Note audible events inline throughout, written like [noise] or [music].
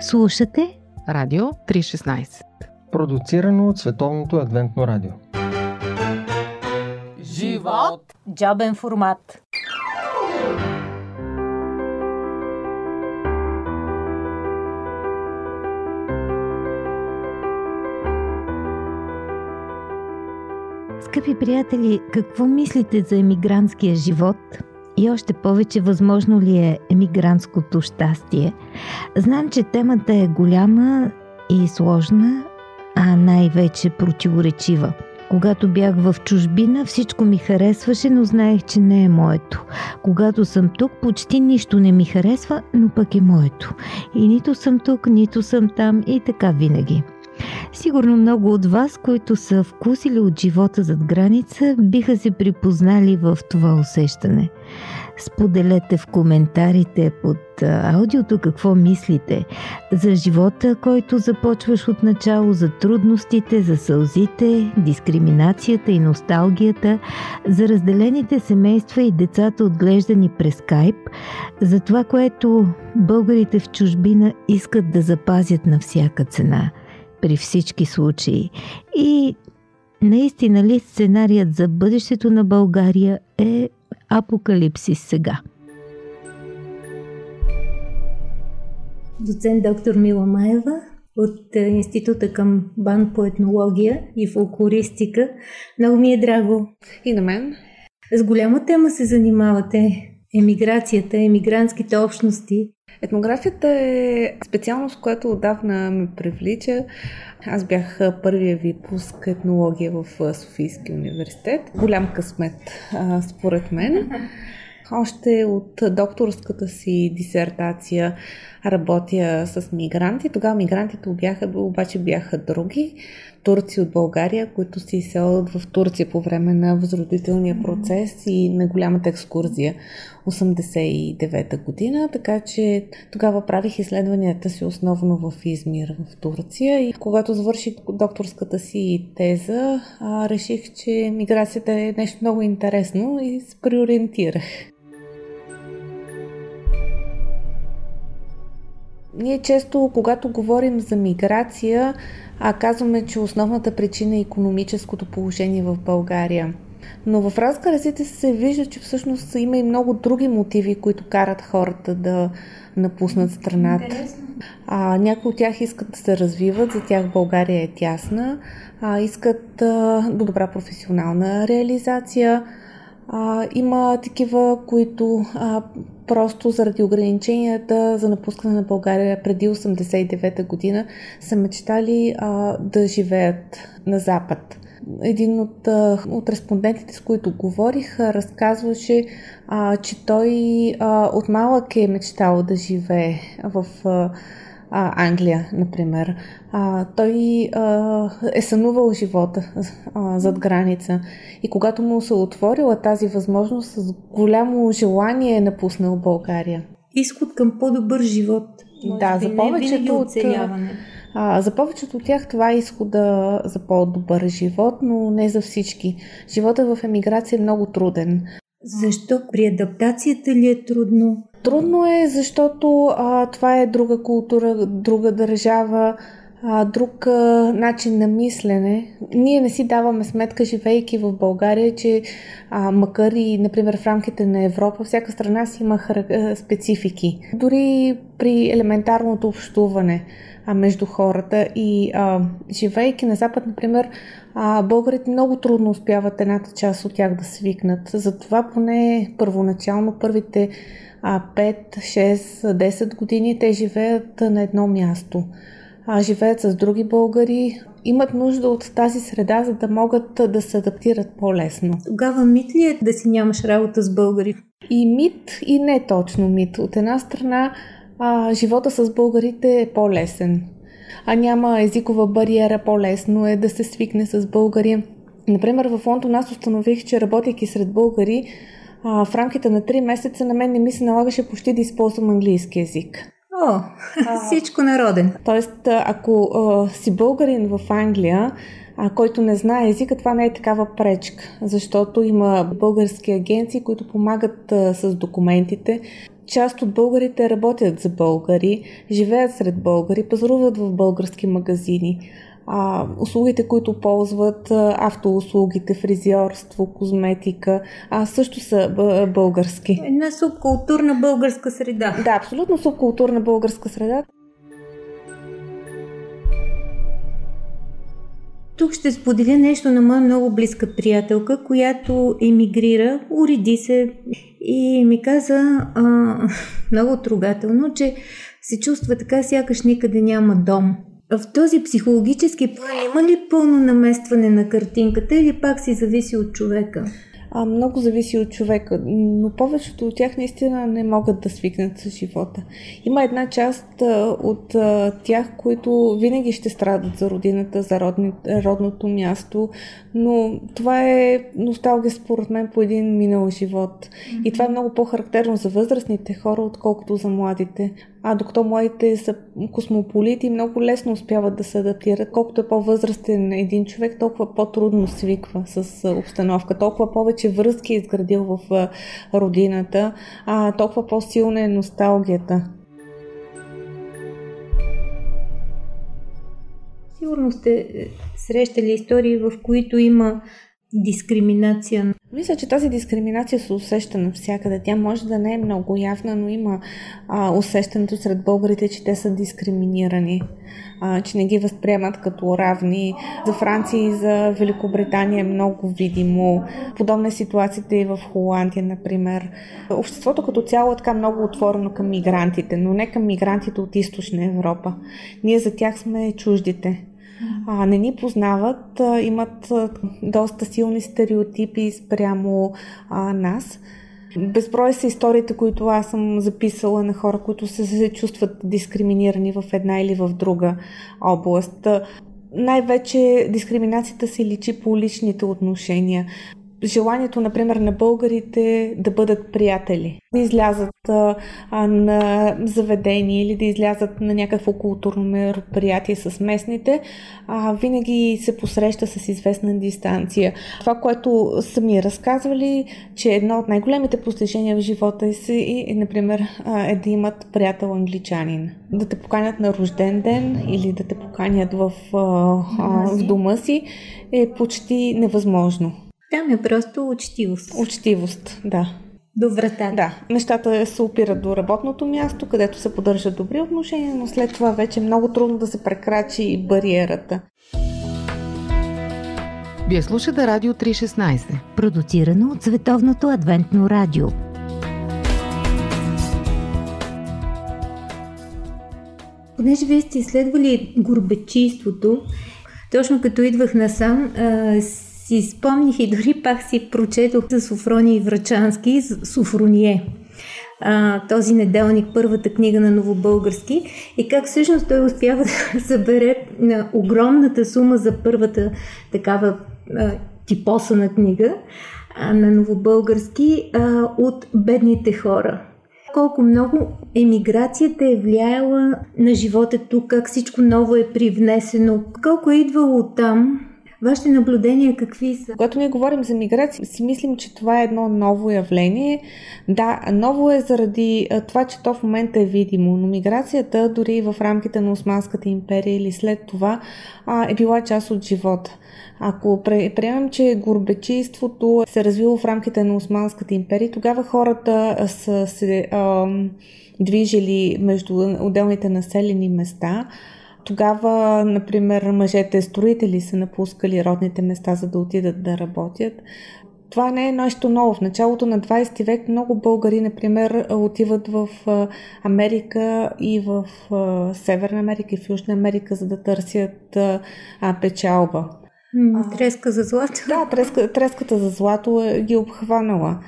Слушате Радио 316 Продуцирано от Световното адвентно радио Живот! Джобен формат Скъпи приятели, какво мислите за емигрантския живот? И още повече възможно ли е емигрантското щастие? Знам, че темата е голяма и сложна, а най-вече противоречива. Когато бях в чужбина, всичко ми харесваше, но знаех, че не е моето. Когато съм тук, почти нищо не ми харесва, но пък е моето. И нито съм тук, нито съм там и така винаги. Сигурно много от вас, които са вкусили от живота зад граница, биха се припознали в това усещане. Споделете в коментарите под аудиото какво мислите за живота, който започваш от начало, за трудностите, за сълзите, дискриминацията и носталгията, за разделените семейства и децата отглеждани през скайп, за това, което българите в чужбина искат да запазят на всяка цена – при всички случаи. И наистина ли сценарият за бъдещето на България е апокалипсис сега? Доцент доктор Мила Маева от е, Института към БАН по етнология и фолклористика. Много ми е драго. И на мен. С голяма тема се занимавате. Емиграцията, емигрантските общности. Етнографията е специалност, която отдавна ме привлича. Аз бях първия випуск етнология в Софийския университет. Голям късмет, според мен. [laughs] Още от докторската си дисертация работя с мигранти. Тогава мигрантите бяха, обаче бяха други. Турци от България, които се изселват в Турция по време на възродителния процес и на голямата екскурзия 89-та година. Така че тогава правих изследванията си основно в Измир, в Турция. И когато завърших докторската си теза, реших, че миграцията е нещо много интересно и се преориентирах. Ние често, когато говорим за миграция, а казваме, че основната причина е економическото положение в България. Но в разказите се вижда, че всъщност има и много други мотиви, които карат хората да напуснат страната. А, някои от тях искат да се развиват, за тях България е тясна, а, искат а, добра професионална реализация. А, има такива, които а, просто заради ограниченията за напускане на България преди 89-та година са мечтали а, да живеят на Запад. Един от, от респондентите, с които говорих, разказваше, а, че той а, от малък е мечтал да живее в а, Англия, например. А, той а, е сънувал живота а, зад граница и когато му се отворила тази възможност, с голямо желание е напуснал България. Изход към по-добър живот. да, за повечето от... А, за повечето от тях това е изхода за по-добър живот, но не за всички. Живота в емиграция е много труден. Защо? При адаптацията ли е трудно? Трудно е, защото а, това е друга култура, друга държава, друг начин на мислене. Ние не си даваме сметка, живейки в България, че а, макар и, например, в рамките на Европа, всяка страна си има хара... специфики. Дори при елементарното общуване а, между хората и а, живейки на Запад, например, а, българите много трудно успяват едната част от тях да свикнат. Затова поне първоначално първите а, 5, 6, 10 години те живеят на едно място. А, живеят с други българи, имат нужда от тази среда, за да могат да се адаптират по-лесно. Тогава мит ли е да си нямаш работа с българи? И мит, и не точно мит. От една страна, а, живота с българите е по-лесен. А няма езикова бариера, по-лесно е да се свикне с българи. Например, в фонд нас установих, че работейки сред българи, а, в рамките на 3 месеца на мен не ми се налагаше почти да използвам английски язик. О, а, [laughs] всичко народен. Тоест, ако а, си българин в Англия, а, който не знае езика, това не е такава пречка, защото има български агенции, които помагат а, с документите. част от българите работят за българи, живеят сред българи, пазаруват в български магазини. А, услугите, които ползват, автоуслугите, фризьорство, козметика, а, също са български. Една субкултурна българска среда. Да, абсолютно субкултурна българска среда. Тук ще споделя нещо на моя много близка приятелка, която емигрира, уреди се и ми каза а, много трогателно, че се чувства така, сякаш никъде няма дом. В този психологически план има ли пълно наместване на картинката или пак си зависи от човека? а, много зависи от човека, но повечето от тях наистина не могат да свикнат с живота. Има една част а, от а, тях, които винаги ще страдат за родината, за родни, родното място, но това е носталгия според мен по един минал живот. Mm-hmm. И това е много по-характерно за възрастните хора, отколкото за младите. А докато младите са космополити, много лесно успяват да се адаптират. Колкото е по-възрастен един човек, толкова по-трудно свиква с обстановка, толкова повече връзки е изградил в родината, а толкова по-силна е носталгията. Сигурно сте е, срещали истории, в които има дискриминация. Мисля, че тази дискриминация се усеща навсякъде. Тя може да не е много явна, но има а, усещането сред българите, че те са дискриминирани, а, че не ги възприемат като равни. За Франция и за Великобритания е много видимо. Подобна е ситуацията и в Холандия, например. Обществото като цяло е така много отворено към мигрантите, но не към мигрантите от източна Европа. Ние за тях сме чуждите а, не ни познават, а, имат доста силни стереотипи спрямо а, нас. Безброй са историите, които аз съм записала на хора, които се, се чувстват дискриминирани в една или в друга област. Най-вече дискриминацията се личи по личните отношения желанието, например, на българите да бъдат приятели, да излязат а, на заведение или да излязат на някакво културно мероприятие с местните, а, винаги се посреща с известна дистанция. Това, което са ми разказвали, че едно от най-големите постижения в живота си, е, например, е да имат приятел англичанин. Да те поканят на рожден ден или да те поканят в, в дома си е почти невъзможно. Там е просто учтивост. Учтивост, да. Добрата. Да, нещата се опират до работното място, където се поддържат добри отношения, но след това вече е много трудно да се прекрачи и бариерата. Вие слушате Радио 316. Продуцирано от Световното адвентно радио. Понеже вие сте изследвали горбечийството, точно като идвах насам, си спомних и дори пак си прочетох за Софроний Врачански, Софроние. А, този неделник, първата книга на новобългарски и как всъщност той успява [laughs] да събере на огромната сума за първата такава а, типосана книга а, на новобългарски а, от бедните хора. Колко много емиграцията е влияла на живота тук, как всичко ново е привнесено, колко е идвало от там, Вашите наблюдения какви са? Когато ние говорим за миграция, си мислим, че това е едно ново явление. Да, ново е заради това, че то в момента е видимо, но миграцията дори в рамките на Османската империя или след това е била част от живота. Ако приемам, че горбечийството се развило в рамките на Османската империя, тогава хората са се ам, движили между отделните населени места – тогава, например, мъжете строители са напускали родните места, за да отидат да работят. Това не е нещо ново. В началото на 20 век много българи, например, отиват в Америка и в Северна Америка и в Южна Америка, за да търсят печалба. Треска за злато. Да, треска, треската за злато е ги обхванала.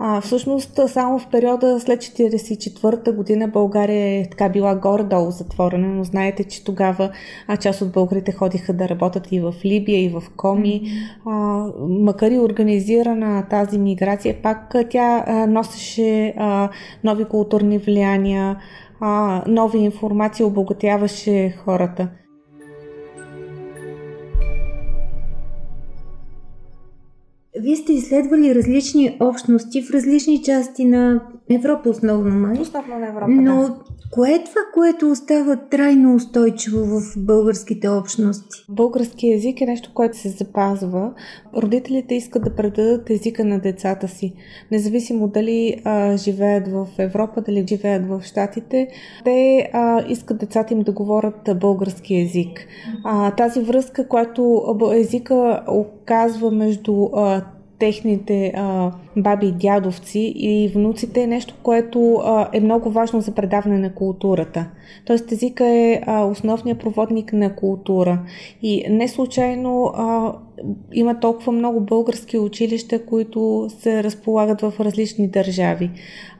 А, всъщност, само в периода след 1944 година България е така била горе-долу затворена, но знаете, че тогава а, част от българите ходиха да работят и в Либия, и в Коми. А, макар и организирана тази миграция, пак тя а, носеше а, нови културни влияния, а, нови информации, обогатяваше хората. Вие сте изследвали различни общности в различни части на Европа основно май. Основно на Европа, Но да. кое е това, което остава трайно устойчиво в българските общности? Български език е нещо, което се запазва. Родителите искат да предадат езика на децата си. Независимо дали а, живеят в Европа, дали живеят в Штатите, те а, искат децата им да говорят български език. А, тази връзка, която езика оказва между а, техните а, баби и дядовци и внуците е нещо, което а, е много важно за предаване на културата. Тоест езика е а, основният проводник на култура. И не случайно а, има толкова много български училища, които се разполагат в различни държави.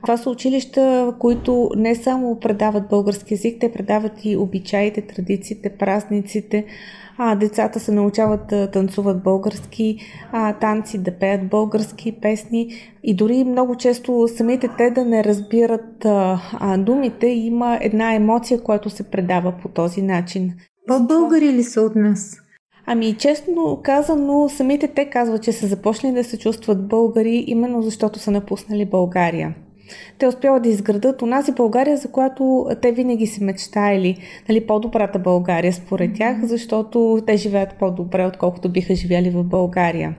Това са училища, които не само предават български язик, те предават и обичаите, традициите, празниците, а, децата се научават да танцуват български а, танци, да пеят български песни и дори много често самите те да не разбират а, а, думите, има една емоция, която се предава по този начин. По-българи ли са от нас? Ами, честно казано, самите те казват, че са започнали да се чувстват българи, именно защото са напуснали България те успяват да изградат онази България, за която те винаги се мечтаяли. Нали, по-добрата България според тях, защото те живеят по-добре, отколкото биха живяли в България.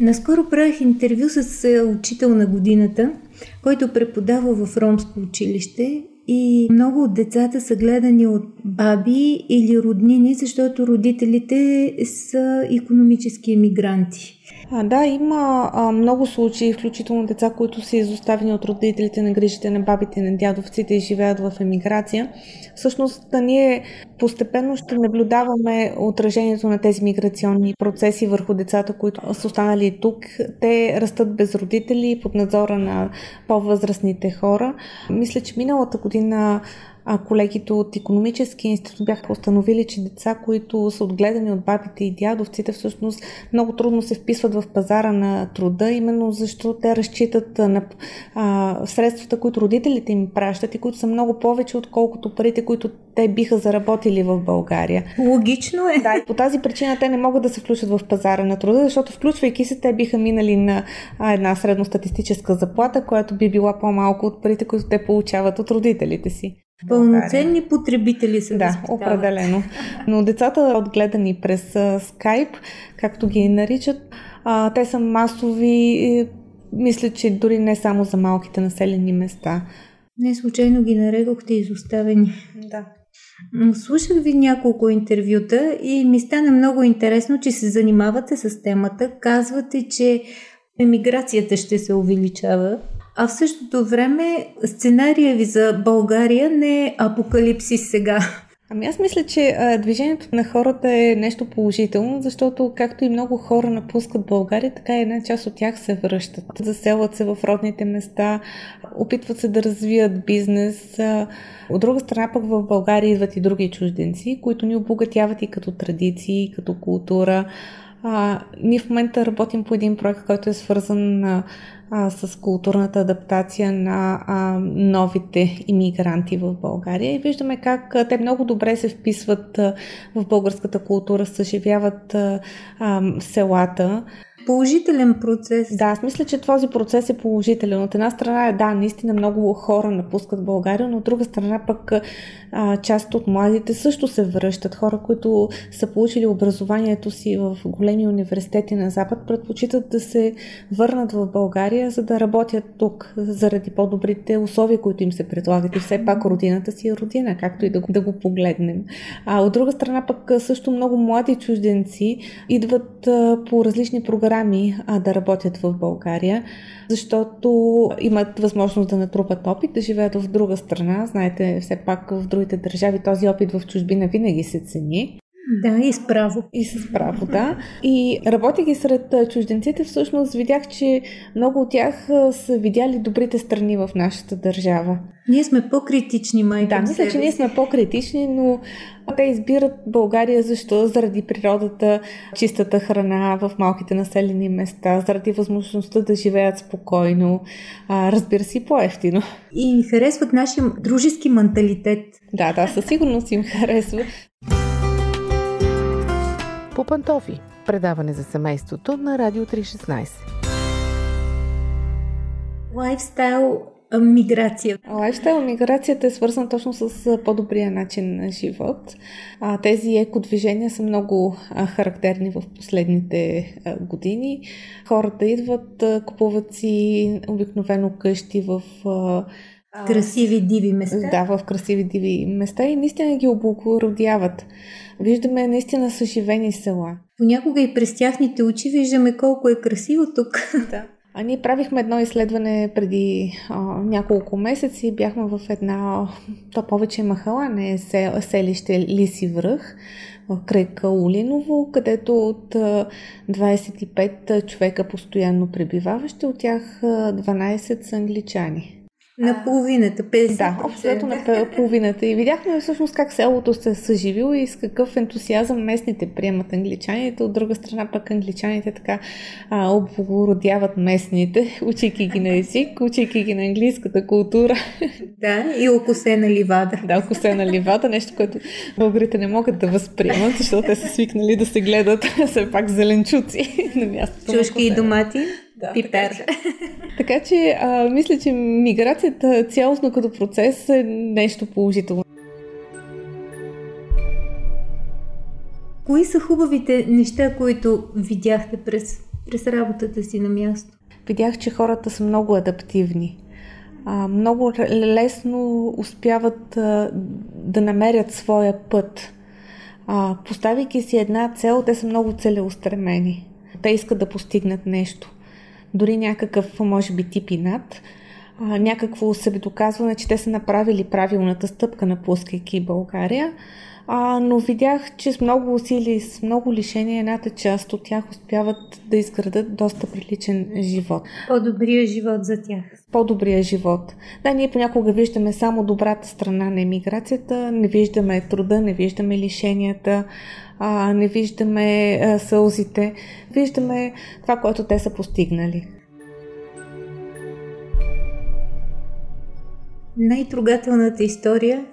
Наскоро правих интервю с е, учител на годината, който преподава в ромско училище и много от децата са гледани от баби или роднини, защото родителите са економически емигранти. А, да, има а, много случаи, включително деца, които са изоставени от родителите на грижите на бабите на дядовците и живеят в емиграция. Всъщност, да ние постепенно ще наблюдаваме отражението на тези миграционни процеси върху децата, които са останали тук. Те растат без родители под надзора на по-възрастните хора. Мисля, че миналата година а колегите от економически институт бяха установили, че деца, които са отгледани от бабите и дядовците, всъщност много трудно се вписват в пазара на труда, именно защото те разчитат на а, средствата, които родителите им пращат и които са много повече, отколкото парите, които те биха заработили в България. Логично е. Да, и по тази причина те не могат да се включат в пазара на труда, защото включвайки се, те биха минали на една средностатистическа заплата, която би била по-малко от парите, които те получават от родителите си. Пълноценни потребители са. Да, определено. [laughs] Но децата, отгледани през скайп, както ги наричат, а, те са масови, мисля, че дори не само за малките населени места. Не случайно ги нарекохте изоставени. Да. Слушах ви няколко интервюта и ми стана много интересно, че се занимавате с темата. Казвате, че емиграцията ще се увеличава а в същото време сценария ви за България не е апокалипсис сега. Ами аз мисля, че движението на хората е нещо положително, защото както и много хора напускат България, така и една част от тях се връщат. Заселват се в родните места, опитват се да развият бизнес. От друга страна пък в България идват и други чужденци, които ни обогатяват и като традиции, и като култура. А, ние в момента работим по един проект, който е свързан а, а, с културната адаптация на а, новите иммигранти в България. И виждаме как а, те много добре се вписват а, в българската култура, съживяват а, а, селата положителен процес. Да, аз мисля, че този процес е положителен. От една страна е, да, наистина много хора напускат България, но от друга страна пък а, част от младите също се връщат. Хора, които са получили образованието си в големи университети на Запад, предпочитат да се върнат в България, за да работят тук, заради по-добрите условия, които им се предлагат. И все пак родината си е родина, както и да го, да го погледнем. А от друга страна пък също много млади чужденци идват а, по различни програми програми а, да работят в България, защото имат възможност да натрупат опит, да живеят в друга страна. Знаете, все пак в другите държави този опит в чужбина винаги се цени. Да, и с право. И с право, да. И работейки сред чужденците, всъщност видях, че много от тях са видяли добрите страни в нашата държава. Ние сме по-критични, май. Да, мисля, че ние сме по-критични, но те избират България защо? Заради природата, чистата храна в малките населени места, заради възможността да живеят спокойно, а, разбира се, по-ефтино. И харесват нашия дружески менталитет. Да, да, със сигурност им харесва. По пантофи. Предаване за семейството на Радио 316. Лайфстайл миграция. Лайфстайл миграцията е свързана точно с по-добрия начин на живот. А, тези екодвижения са много а, характерни в последните а, години. Хората идват, купуват си обикновено къщи в красиви диви места. Да, в красиви диви места и наистина ги облагородяват. Виждаме наистина съживени села. Понякога и през тяхните очи виждаме колко е красиво тук. [laughs] Да. А ние правихме едно изследване преди а, няколко месеци. Бяхме в една, то повече махала, не сел, селище Лиси връх, в край Каулиново, където от 25 човека постоянно пребиваващи, от тях 12 са англичани. На половината, 50%. Да, абсолютно на половината. И видяхме всъщност как селото се е съживило и с какъв ентусиазъм местните приемат англичаните. От друга страна пък англичаните така а, облагородяват местните, [laughs] учейки ги на език, учейки ги на английската култура. Да, и окосена ливада. Да, окосена ливада, нещо, което българите не могат да възприемат, защото те са свикнали да се гледат [laughs] все пак зеленчуци на мястото. Чушки и домати. Да, Пипер. Така, [laughs] така че а, мисля, че миграцията цялостно като процес е нещо положително. Кои са хубавите неща, които видяхте през, през работата си на място? Видях, че хората са много адаптивни. А, много лесно успяват а, да намерят своя път. А, поставяйки си една цел, те са много целеустремени. Те искат да постигнат нещо дори някакъв, може би, тип и над, някакво себедоказване, че те са направили правилната стъпка, напускайки България. А, но видях, че с много усилия и с много лишения едната част от тях успяват да изградат доста приличен живот. По-добрия живот за тях. По-добрия живот. Да, ние понякога виждаме само добрата страна на емиграцията, не виждаме труда, не виждаме лишенията, а, не виждаме а, сълзите, виждаме това, което те са постигнали. Най-трогателната история?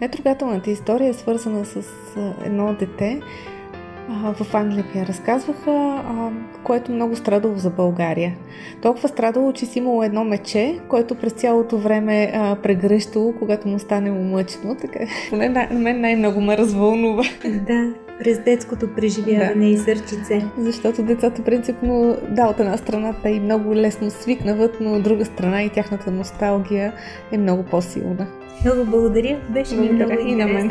Най-трогателната история е свързана с едно дете, в Англия я разказваха, което много страдало за България. Толкова страдало, че си имало едно мече, което през цялото време прегръщало, когато му стане мъчно. Така, поне на мен най-много ме развълнува. Да, през детското преживяване да. и сърчице. Защото децата принципно, да, от една страна те и много лесно свикнават, но от друга страна и тяхната носталгия е много по-силна. Много благодаря, беше ми много и на мен.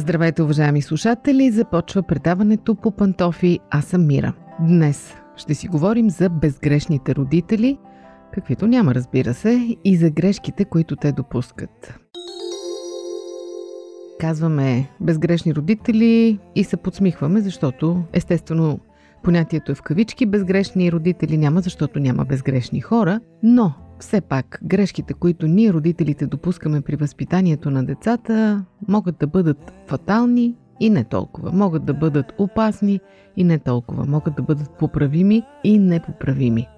Здравейте, уважаеми слушатели! Започва предаването по пантофи Аз съм Мира. Днес ще си говорим за безгрешните родители, каквито няма, разбира се, и за грешките, които те допускат. Казваме безгрешни родители и се подсмихваме, защото естествено понятието е в кавички. Безгрешни родители няма, защото няма безгрешни хора, но все пак, грешките, които ние родителите допускаме при възпитанието на децата, могат да бъдат фатални и не толкова. Могат да бъдат опасни и не толкова. Могат да бъдат поправими и непоправими.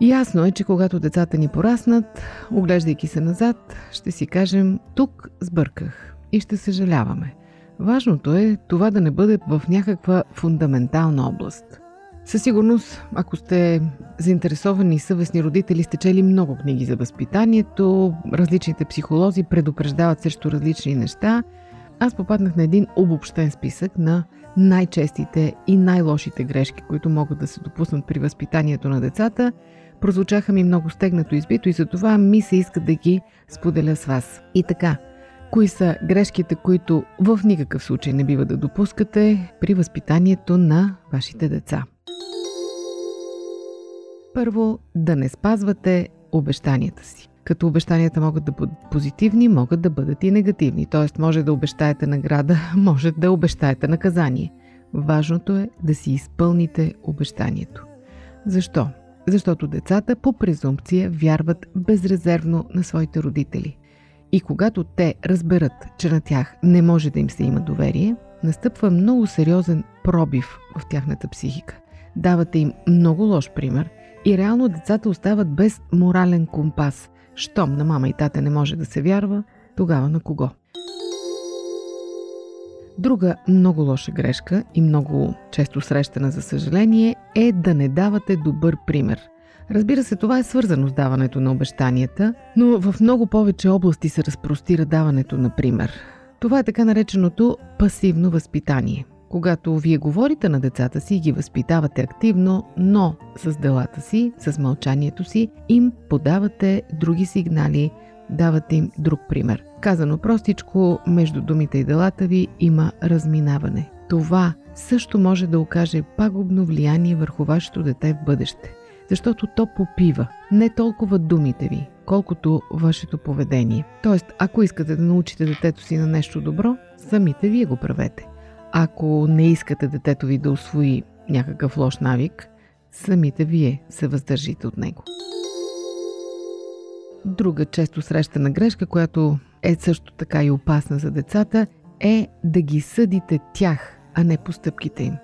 Ясно е, че когато децата ни пораснат, оглеждайки се назад, ще си кажем тук сбърках и ще съжаляваме. Важното е това да не бъде в някаква фундаментална област. Със сигурност, ако сте заинтересовани и съвестни родители, сте чели много книги за възпитанието, различните психолози предупреждават срещу различни неща. Аз попаднах на един обобщен списък на най-честите и най-лошите грешки, които могат да се допуснат при възпитанието на децата, прозвучаха ми много стегнато избито и за това ми се иска да ги споделя с вас. И така, кои са грешките, които в никакъв случай не бива да допускате при възпитанието на вашите деца? Първо, да не спазвате обещанията си. Като обещанията могат да бъдат позитивни, могат да бъдат и негативни. Т.е. може да обещаете награда, [laughs] може да обещаете наказание. Важното е да си изпълните обещанието. Защо? Защото децата по презумпция вярват безрезервно на своите родители. И когато те разберат, че на тях не може да им се има доверие, настъпва много сериозен пробив в тяхната психика. Давате им много лош пример и реално децата остават без морален компас. Щом на мама и тата не може да се вярва, тогава на кого? Друга много лоша грешка и много често срещана, за съжаление, е да не давате добър пример. Разбира се, това е свързано с даването на обещанията, но в много повече области се разпростира даването на пример. Това е така нареченото пасивно възпитание. Когато вие говорите на децата си и ги възпитавате активно, но с делата си, с мълчанието си, им подавате други сигнали, давате им друг пример. Казано простичко, между думите и делата ви има разминаване. Това също може да окаже пагубно влияние върху вашето дете в бъдеще, защото то попива не толкова думите ви, колкото вашето поведение. Тоест, ако искате да научите детето си на нещо добро, самите вие го правете. Ако не искате детето ви да освои някакъв лош навик, самите вие се въздържите от него. Друга често срещана грешка, която е също така и опасна за децата, е да ги съдите тях, а не постъпките им.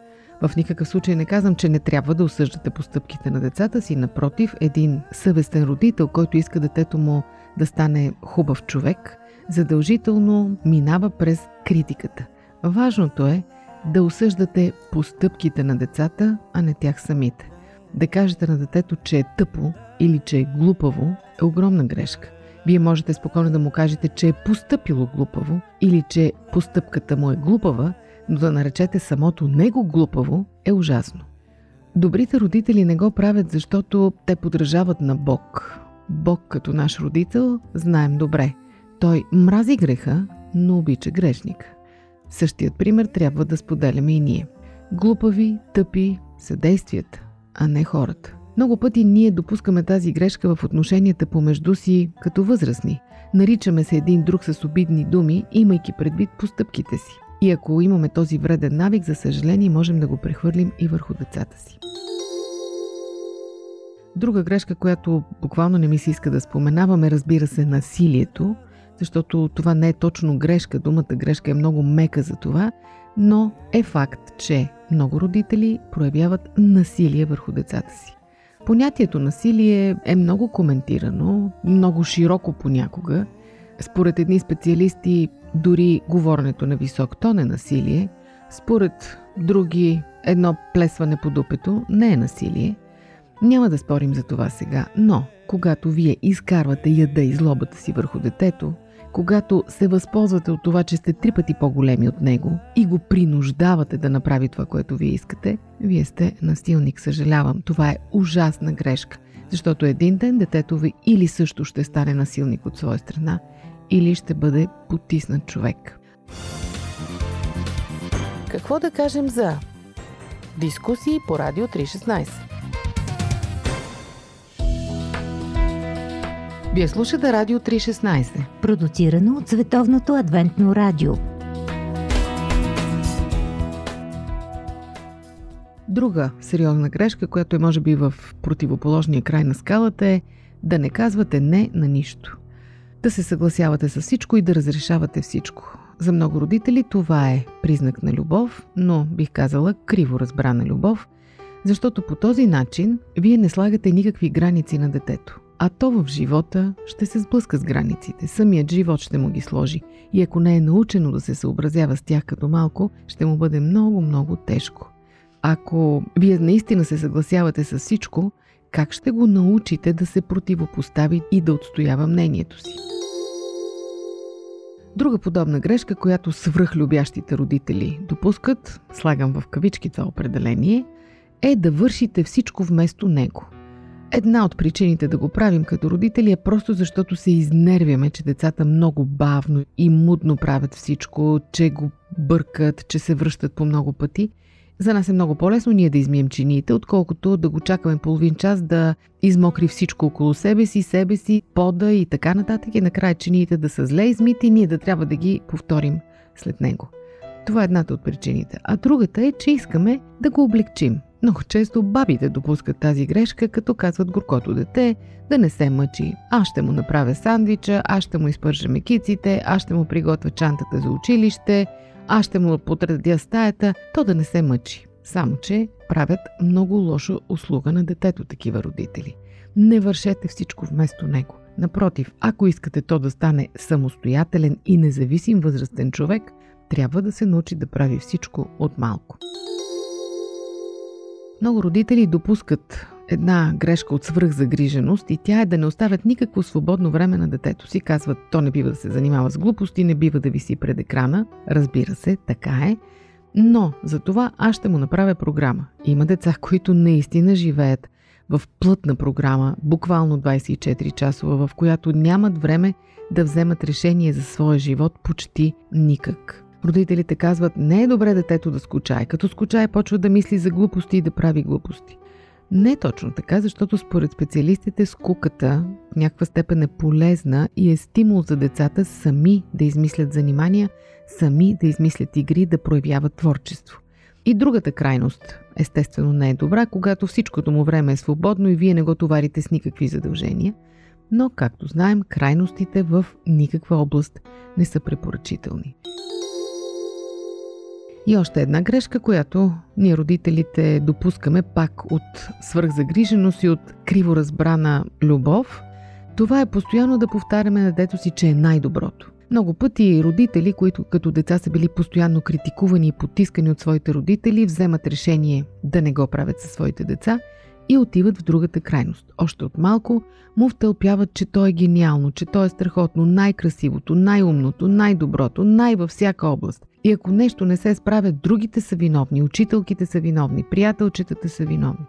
В никакъв случай не казвам, че не трябва да осъждате постъпките на децата си. Напротив, един съвестен родител, който иска детето му да стане хубав човек, задължително минава през критиката. Важното е да осъждате постъпките на децата, а не тях самите. Да кажете на детето, че е тъпо или че е глупаво, е огромна грешка. Вие можете спокойно да му кажете, че е постъпило глупаво или че постъпката му е глупава, но да наречете самото него глупаво е ужасно. Добрите родители не го правят, защото те подражават на Бог. Бог като наш родител знаем добре. Той мрази греха, но обича грешника. Същият пример трябва да споделяме и ние. Глупави, тъпи са действията, а не хората. Много пъти ние допускаме тази грешка в отношенията помежду си като възрастни. Наричаме се един друг с обидни думи, имайки предвид постъпките си. И ако имаме този вреден навик, за съжаление, можем да го прехвърлим и върху децата си. Друга грешка, която буквално не ми се иска да споменаваме, разбира се, насилието, защото това не е точно грешка, думата грешка е много мека за това, но е факт, че много родители проявяват насилие върху децата си. Понятието насилие е много коментирано, много широко понякога. Според едни специалисти, дори говоренето на висок тон е насилие. Според други, едно плесване по дупето не е насилие. Няма да спорим за това сега, но когато вие изкарвате яда и злобата си върху детето, когато се възползвате от това, че сте три пъти по-големи от него и го принуждавате да направи това, което вие искате, вие сте насилник. Съжалявам, това е ужасна грешка. Защото един ден детето ви или също ще стане насилник от своя страна, или ще бъде потиснат човек. Какво да кажем за дискусии по Радио 316? Вие слушате Радио 316. Продуцирано от Световното адвентно радио. Друга сериозна грешка, която е може би в противоположния край на скалата е да не казвате не на нищо. Да се съгласявате с всичко и да разрешавате всичко. За много родители това е признак на любов, но бих казала криво разбрана любов, защото по този начин вие не слагате никакви граници на детето а то в живота ще се сблъска с границите. Самият живот ще му ги сложи. И ако не е научено да се съобразява с тях като малко, ще му бъде много, много тежко. Ако вие наистина се съгласявате с всичко, как ще го научите да се противопостави и да отстоява мнението си? Друга подобна грешка, която свръхлюбящите родители допускат, слагам в кавички това определение, е да вършите всичко вместо него. Една от причините да го правим като родители е просто защото се изнервяме, че децата много бавно и мудно правят всичко, че го бъркат, че се връщат по много пъти – за нас е много по-лесно ние да измием чиниите, отколкото да го чакаме половин час да измокри всичко около себе си, себе си, пода и така нататък и накрая чиниите да са зле измити и ние да трябва да ги повторим след него. Това е едната от причините. А другата е, че искаме да го облегчим. Много често бабите допускат тази грешка, като казват горкото дете да не се мъчи. Аз ще му направя сандвича, аз ще му изпържа мекиците, аз ще му приготвя чантата за училище, аз ще му подредя стаята, то да не се мъчи. Само, че правят много лошо услуга на детето такива родители. Не вършете всичко вместо него. Напротив, ако искате то да стане самостоятелен и независим възрастен човек, трябва да се научи да прави всичко от малко. Много родители допускат една грешка от свръхзагриженост и тя е да не оставят никакво свободно време на детето си. Казват, то не бива да се занимава с глупости, не бива да виси пред екрана. Разбира се, така е. Но за това аз ще му направя програма. Има деца, които наистина живеят в плътна програма, буквално 24 часова, в която нямат време да вземат решение за своя живот почти никак. Родителите казват, не е добре детето да скучае. Като скучае, почва да мисли за глупости и да прави глупости. Не е точно така, защото според специалистите скуката в някаква степен е полезна и е стимул за децата сами да измислят занимания, сами да измислят игри, да проявяват творчество. И другата крайност, естествено, не е добра, когато всичкото му време е свободно и вие не го товарите с никакви задължения, но, както знаем, крайностите в никаква област не са препоръчителни. И още една грешка, която ние родителите допускаме пак от свръхзагриженост и от криво разбрана любов, това е постоянно да повтаряме на дето си, че е най-доброто. Много пъти родители, които като деца са били постоянно критикувани и потискани от своите родители, вземат решение да не го правят със своите деца и отиват в другата крайност. Още от малко му втълпяват, че то е гениално, че то е страхотно, най-красивото, най-умното, най-доброто, най-във всяка област. И ако нещо не се справя, другите са виновни, учителките са виновни, приятелчетата са виновни.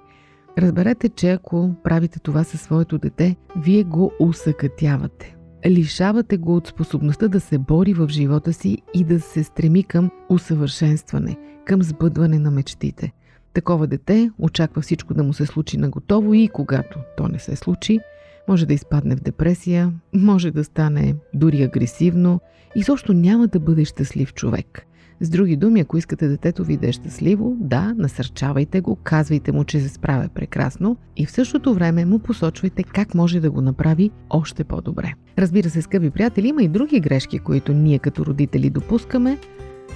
Разберете, че ако правите това със своето дете, вие го усъкътявате. Лишавате го от способността да се бори в живота си и да се стреми към усъвършенстване, към сбъдване на мечтите. Такова дете очаква всичко да му се случи на готово и когато то не се случи, може да изпадне в депресия, може да стане дори агресивно и също няма да бъде щастлив човек. С други думи, ако искате детето ви да е щастливо, да, насърчавайте го, казвайте му, че се справя прекрасно и в същото време му посочвайте как може да го направи още по-добре. Разбира се, скъпи приятели, има и други грешки, които ние като родители допускаме,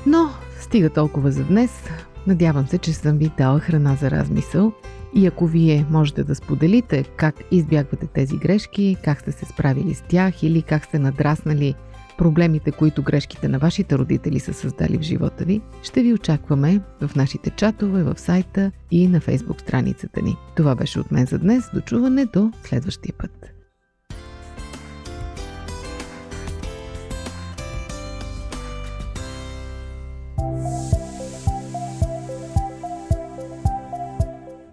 но стига толкова за днес. Надявам се, че съм ви дала храна за размисъл и ако вие можете да споделите как избягвате тези грешки, как сте се справили с тях или как сте надраснали проблемите, които грешките на вашите родители са създали в живота ви, ще ви очакваме в нашите чатове, в сайта и на фейсбук страницата ни. Това беше от мен за днес. Дочуване до следващия път.